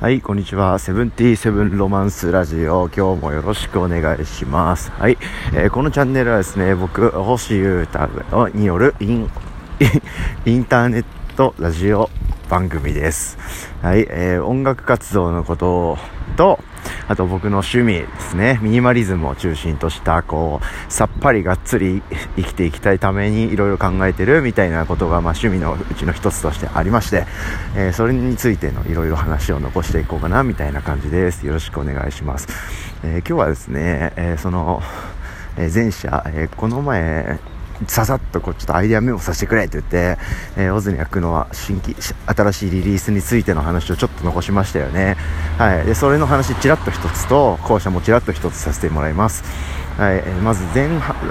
はい、こんにちは。セブンティーセブンロマンスラジオ。今日もよろしくお願いします。はい、えー、このチャンネルはですね、僕、星優太によるイン、インターネットラジオ番組です。はい、えー、音楽活動のことと、あと僕の趣味ですね、ミニマリズムを中心とした、こう、さっぱりがっつり生きていきたいためにいろいろ考えてるみたいなことが、まあ趣味のうちの一つとしてありまして、えー、それについてのいろいろ話を残していこうかなみたいな感じです。よろしくお願いします。えー、今日はですね、えー、その、え前者、えこの前、ささっとこうちょっとアイデアメモさせてくれって言って、えー、オズに焼くのは新規新しいリリースについての話をちょっと残しましたよね。はい。でそれの話ちらっと1つと後者もちらっと1つさせてもらいます。はい、えー、まず前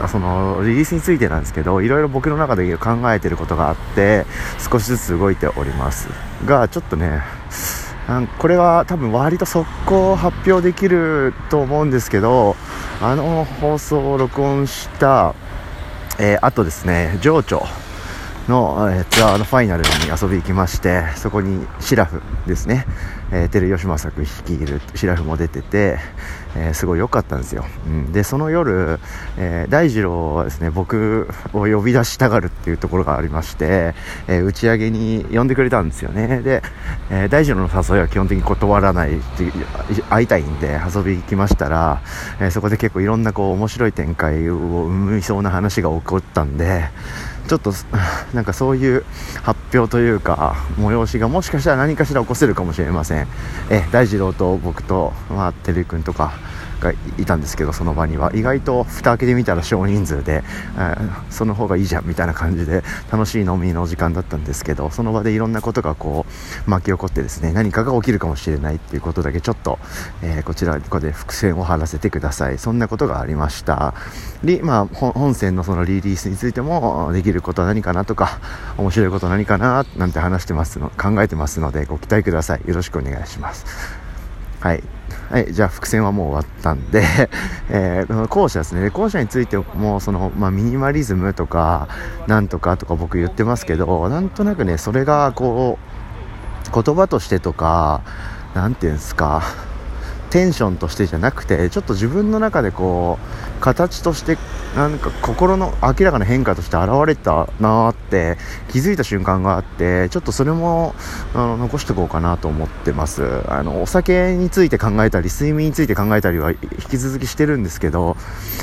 そのリリースについてなんですけどいろいろ僕の中で考えてることがあって少しずつ動いております。がちょっとねこれは多分割と速攻発表できると思うんですけどあの放送を録音したえー、あとですね、情緒の、えー、ツアーのファイナルに遊び行きまして、そこにシラフですね、えー、照吉正君率いるシラフも出てて、えー、すごい良かったんですよ、うん、でその夜、えー、大二郎はですね僕を呼び出したがるっていうところがありまして、えー、打ち上げに呼んでくれたんですよね。で、え大二郎の誘いは基本的に断らない会いたいんで遊び行きましたら、えそこで結構いろんなこう面白い展開を生みそうな話が起こったんでちょっと なんかそういう発表というか催しがもしかしたら何かしら起こせるかもしれません。え大二郎と僕と、まあ、照井君とかがいたんですけどその場には。意外と蓋開けてみたら少人数で、その方がいいじゃんみたいな感じで楽しい飲みの時間だったんですけどその場でいろんなことがこう巻き起こってですね何かが起きるかもしれないっていうことだけちょっと、えー、こちらここで伏線を張らせてください。そんなことがありました。り、まあ、本線のそのリリースについてもできることは何かなとか面白いこと何かななんて話してますの考えてますのでご期待ください。よろしくお願いします。はい。はい、じゃあ伏線はもう終わったんで えー、後者ですね。後者についても、その、まあ、ミニマリズムとか、なんとかとか僕言ってますけど、なんとなくね、それがこう、言葉としてとか、何て言うんですか、テンションとしてじゃなくてちょっと自分の中でこう形としてなんか心の明らかな変化として現れたなーって気づいた瞬間があってちょっとそれもあの残しておこうかなと思ってます。あのお酒について考えたり睡眠について考えたりは引き続きしてるんですけど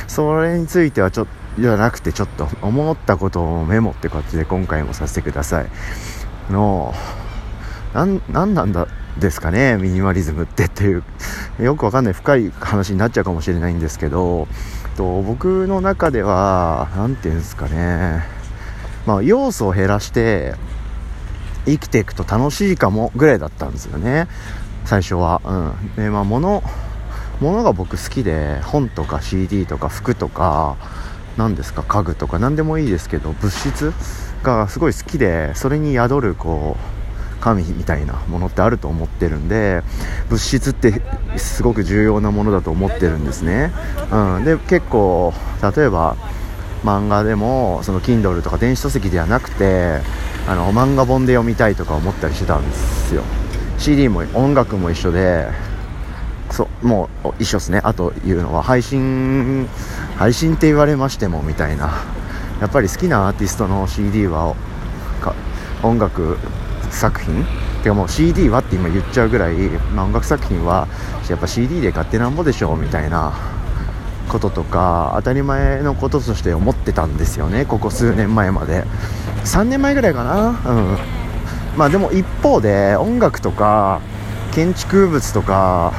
それについてはちょっとじゃなくてちょっと思ったことをメモって感じで今回もさせてください。のなんなんだですかねミニマリズムってっていうよくわかんない深い話になっちゃうかもしれないんですけどと僕の中では何て言うんですかねまあ要素を減らして生きていくと楽しいかもぐらいだったんですよね最初は。うん。でまあ物物が僕好きで本とか CD とか服とか何ですか家具とか何でもいいですけど物質がすごい好きでそれに宿るこう神みたいなものってあると思ってるんで物質ってすごく重要なものだと思ってるんですね、うん、で結構例えば漫画でもその Kindle とか電子書籍ではなくてあの漫画本で読みたいとか思ったりしてたんですよ。CD も音楽も一緒でそうもう一緒ですね。あというのは配信配信って言われましてもみたいな。やっぱり好きなアーティストの CD は音楽作品？てかもう CD はって今言っちゃうぐらい、まあ、音楽作品はやっぱ CD で買ってなんぼでしょうみたいなこととか当たり前のこととして思ってたんですよねここ数年前まで。3年前ぐらいかな？うん。まあでも一方で音楽とか建築物とか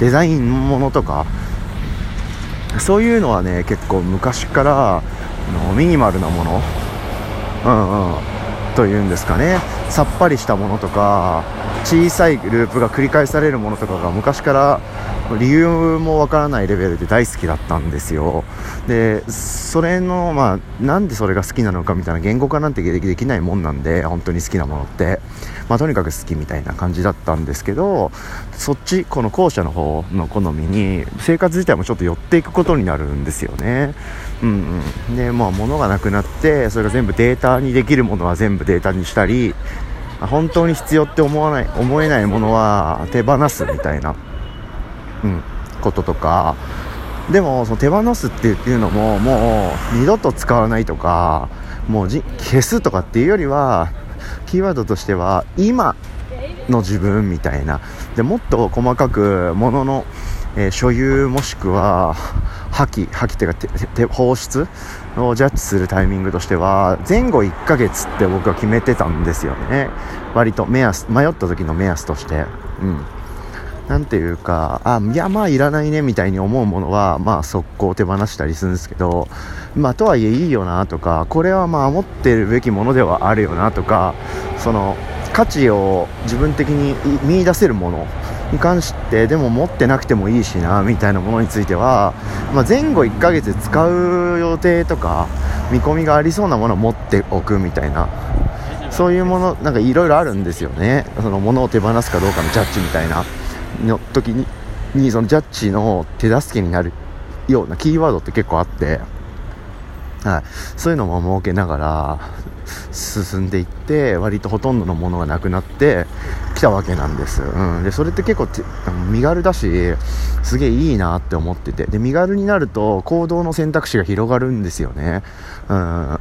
デザインものとかそういうのはね結構昔からのミニマルなもの。うんうん。というんですかね。さっぱりしたものとか小さいループが繰り返されるものとかが昔から理由もわからないレベルで大好きだったんですよ。でそれのまあなんでそれが好きなのかみたいな言語化なんてできないもんなんで本当に好きなものって。まあとにかく好きみたいな感じだったんですけどそっちこの後者の方の好みに生活自体もちょっと寄っていくことになるんですよね。うんうん。でまあ物がなくなってそれが全部データにできるものは全部データにしたり本当に必要って思わない思えないものは手放すみたいな、うん、こととか。でもその手放すっていうのももう二度と使わないとかもう消すとかっていうよりはキーワードとしては今の自分みたいな。でもっと細かくものの、えー、所有もしくは破棄破棄っていうか放出をジャッジするタイミングとしては前後1ヶ月って僕は決めてたんですよね。割と目安迷った時の目安として。うん。なんていうか、あ、いや、まあいらないねみたいに思うものは、まあ速攻手放したりするんですけど、まあとはいえいいよなとか、これはまあ持ってるべきものではあるよなとか、その、価値を自分的に見出せるものに関してでも持ってなくてもいいしなみたいなものについては、まあ、前後1ヶ月使う予定とか見込みがありそうなものを持っておくみたいなそういうものなんかいろいろあるんですよね。その物を手放すかどうかのジャッジみたいなの時ににそのジャッジの手助けになるようなキーワードって結構あって、はい、そういうのも設けながら進んでいって割とほとんどのものがなくなってきたわけなんです、うん、でそれって結構身軽だしすげえいいなって思ってて。で身軽になると行動の選択肢が広がるんですよね、うん、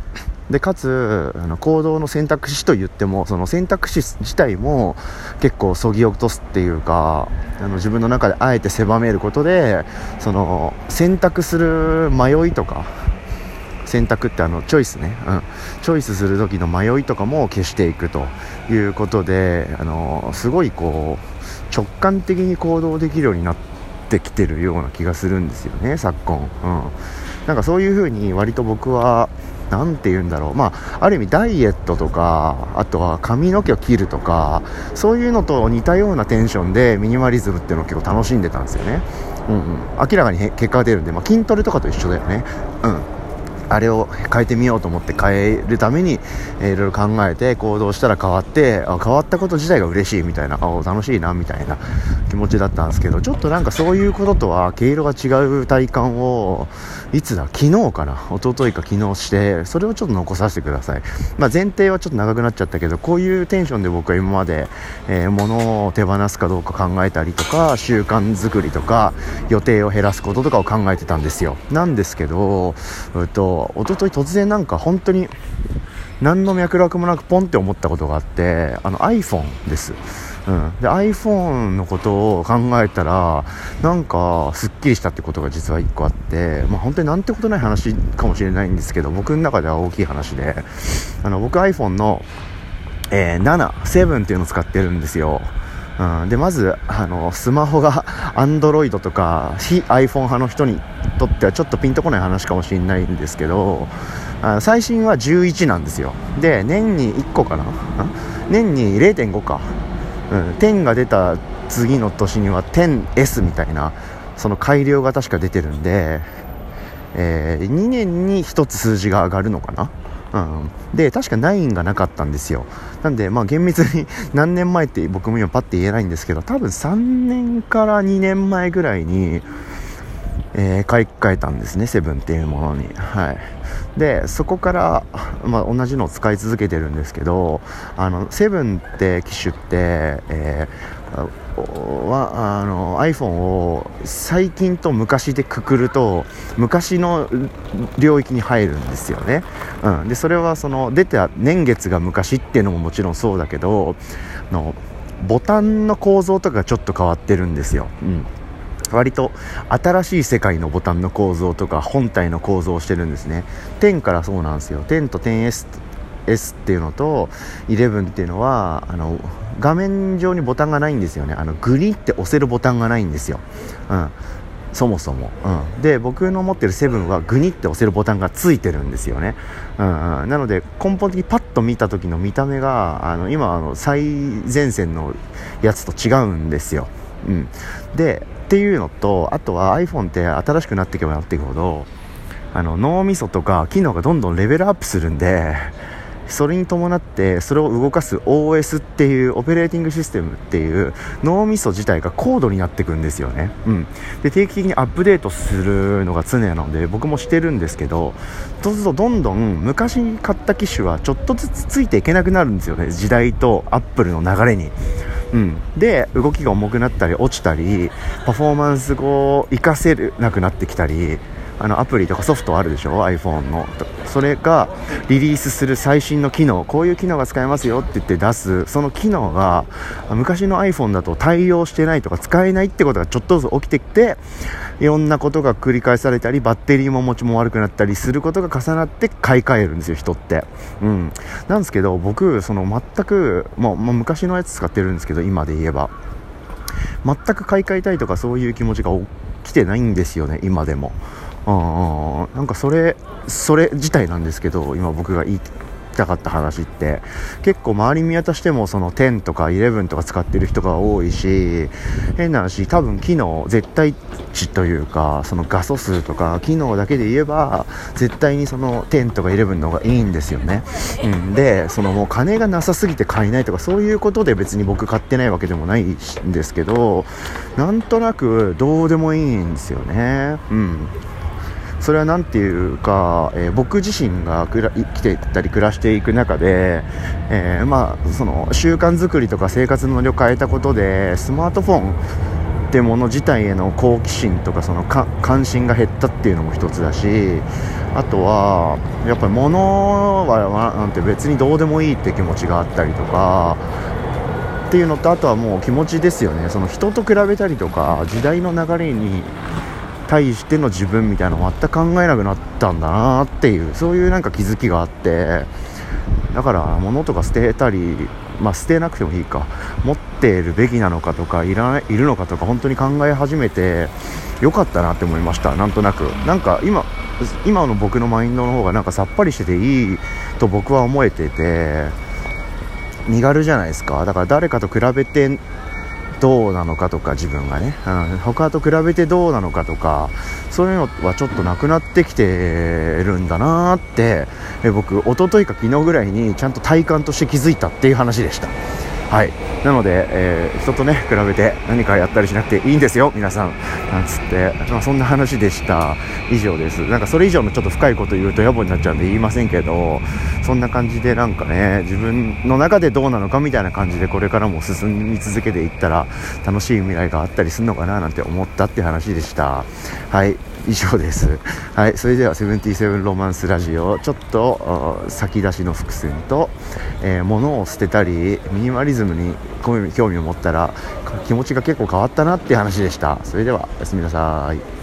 でかつあの行動の選択肢といってもその選択肢自体も結構そぎ落とすっていうかあの自分の中であえて狭めることでその選択する迷いとか選択ってあのチョイスね、うん、チョイスする時の迷いとかも消していくということであのすごいこう直感的に行動できるようになってきてるような気がするんですよね昨今、うん、なんかそういう風に割と僕は何て言うんだろう、まあ、ある意味ダイエットとかあとは髪の毛を切るとかそういうのと似たようなテンションでミニマリズムっていうのを結構楽しんでたんですよね、うんうん、明らかに結果が出るんで、まあ、筋トレとかと一緒だよね、うん、あれを変えてみようと思って変えるために、えー、いろいろ考えて行動したら変わってあ変わったこと自体が嬉しいみたいなあ楽しいなみたいな気持ちだったんですけどちょっとなんかそういうこととは毛色が違う体感をいつだ昨日かな一昨日か昨日してそれをちょっと残させてください、まあ、前提はちょっと長くなっちゃったけどこういうテンションで僕は今まで、えー、物を手放すかどうか考えたりとか習慣作りとか予定を減らすこととかを考えてたんですよ。なんですけど、えっと、一昨日突然なんか本当に何の脈絡もなくポンって思ったことがあってあの iPhone ですうん、で iPhone のことを考えたらなんかすっきりしたってことが実は1個あって、まあ、本当になんてことない話かもしれないんですけど僕の中では大きい話であの僕 iPhone の、えー、7、7っていうのを使ってるんですよ。うん、でまずあのスマホが Android とか非 iPhone 派の人にとってはちょっとピンとこない話かもしれないんですけどあ最新は11なんですよ。で年に1個かな？年に0.5か。うん、10が出た次の年には 10S みたいなその改良が確か出てるんで、えー、2年に1つ数字が上がるのかな？うん、で確か9がなかったんですよ。なんでまあ厳密に 何年前って僕も今パッて言えないんですけど多分3年から2年前ぐらいにえー、買い替えたんですねセブンっていうものに。はい。でそこから、まあ、同じのを使い続けてるんですけどあのセブンって機種って、えー、はあの iPhone を最近と昔でくくると昔の領域に入るんですよね、うん、でそれはその出た年月が昔っていうのももちろんそうだけどのボタンの構造とかちょっと変わってるんですよ、うん。割と新しい世界のボタンの構造とか本体の構造をしてるんですね。10からそうなんですよ。10と 10S S っていうのと11っていうのはあの画面上にボタンがないんですよね。あのグリって押せるボタンがないんですよ、うん、そもそも、うん、で僕の持ってる7はグニって押せるボタンがついてるんですよね、うんうん、なので根本的にパッと見た時の見た目があの今あの最前線のやつと違うんですよ、うん、でっていうのとあとは iPhone って新しくなっていけばなっていくほどあの脳みそとか機能がどんどんレベルアップするんでそれに伴ってそれを動かす OS っていうオペレーティングシステムっていう脳みそ自体が高度になっていくんですよね、うん、で定期的にアップデートするのが常なので僕もしてるんですけどそうするとどんどん昔に買った機種はちょっとずつついていけなくなるんですよね。時代とアップルの流れに。うん、で動きが重くなったり落ちたりパフォーマンスを活かせなくなってきたりあのアプリとかソフトあるでしょ？iPhone の。それがリリースする最新の機能。こういう機能が使えますよって言って出す。その機能が昔の iPhone だと対応してないとか使えないってことがちょっとずつ起きてきていろんなことが繰り返されたりバッテリーも持ちも悪くなったりすることが重なって買い替えるんですよ人って。うん。なんですけど僕その全くもう、昔のやつ使ってるんですけど今で言えば。全く買い替えたいとかそういう気持ちが起きてないんですよね今でも。あなんかそれそれ自体なんですけど今僕が言いたかった話って。結構周り見渡してもその10とか11とか使ってる人が多いし変な話多分機能絶対値というかその画素数とか機能だけで言えば絶対にその10とか11の方がいいんですよね、うん、でそのもう金がなさすぎて買えないとかそういうことで別に僕買ってないわけでもないんですけどなんとなくどうでもいいんですよね。うん。それは何ていうか、えー、僕自身が生きていったり暮らしていく中で、えー、まあ、その習慣づくりとか生活の量を変えたことでスマートフォンってもの自体への好奇心とかその関心が減ったっていうのも一つだしあとはやっぱり物はなんて別にどうでもいいって気持ちがあったりとかっていうのとあとはもう気持ちですよね。その人と比べたりとか時代の流れに対しての自分みたいなの全く考えなくなったんだなっていうそういうなんか気づきがあってだから物とか捨てたりまあ捨てなくてもいいか持っているべきなのかとかいらいるのかとか本当に考え始めてよかったなって思いましたなんとなく。なんか今今の僕のマインドの方がなんかさっぱりしてていいと僕は思えてて身軽じゃないですか。だから誰かと比べてどうなのかとか自分がね、うん、他と比べてどうなのかとかそういうのはちょっとなくなってきてるんだなーってえ僕一昨日か昨日ぐらいにちゃんと体感として気づいたっていう話でしたはい。なので、えー、人とね比べて何かやったりしなくていいんですよ皆さん。なんつって、まあ、そんな話でした。以上です。なんかそれ以上のちょっと深いこと言うと野暮になっちゃうんで言いませんけどそんな感じでなんかね自分の中でどうなのかみたいな感じでこれからも進み続けていったら楽しい未来があったりするのかななんて思ったって話でした。はい。以上です。はい、それではセブンティーセブンロマンスラジオ、ちょっと先出しの伏線と、えー、物を捨てたり、ミニマリズムに興味を持ったら、気持ちが結構変わったなっていう話でした。それでは、おやすみなさい。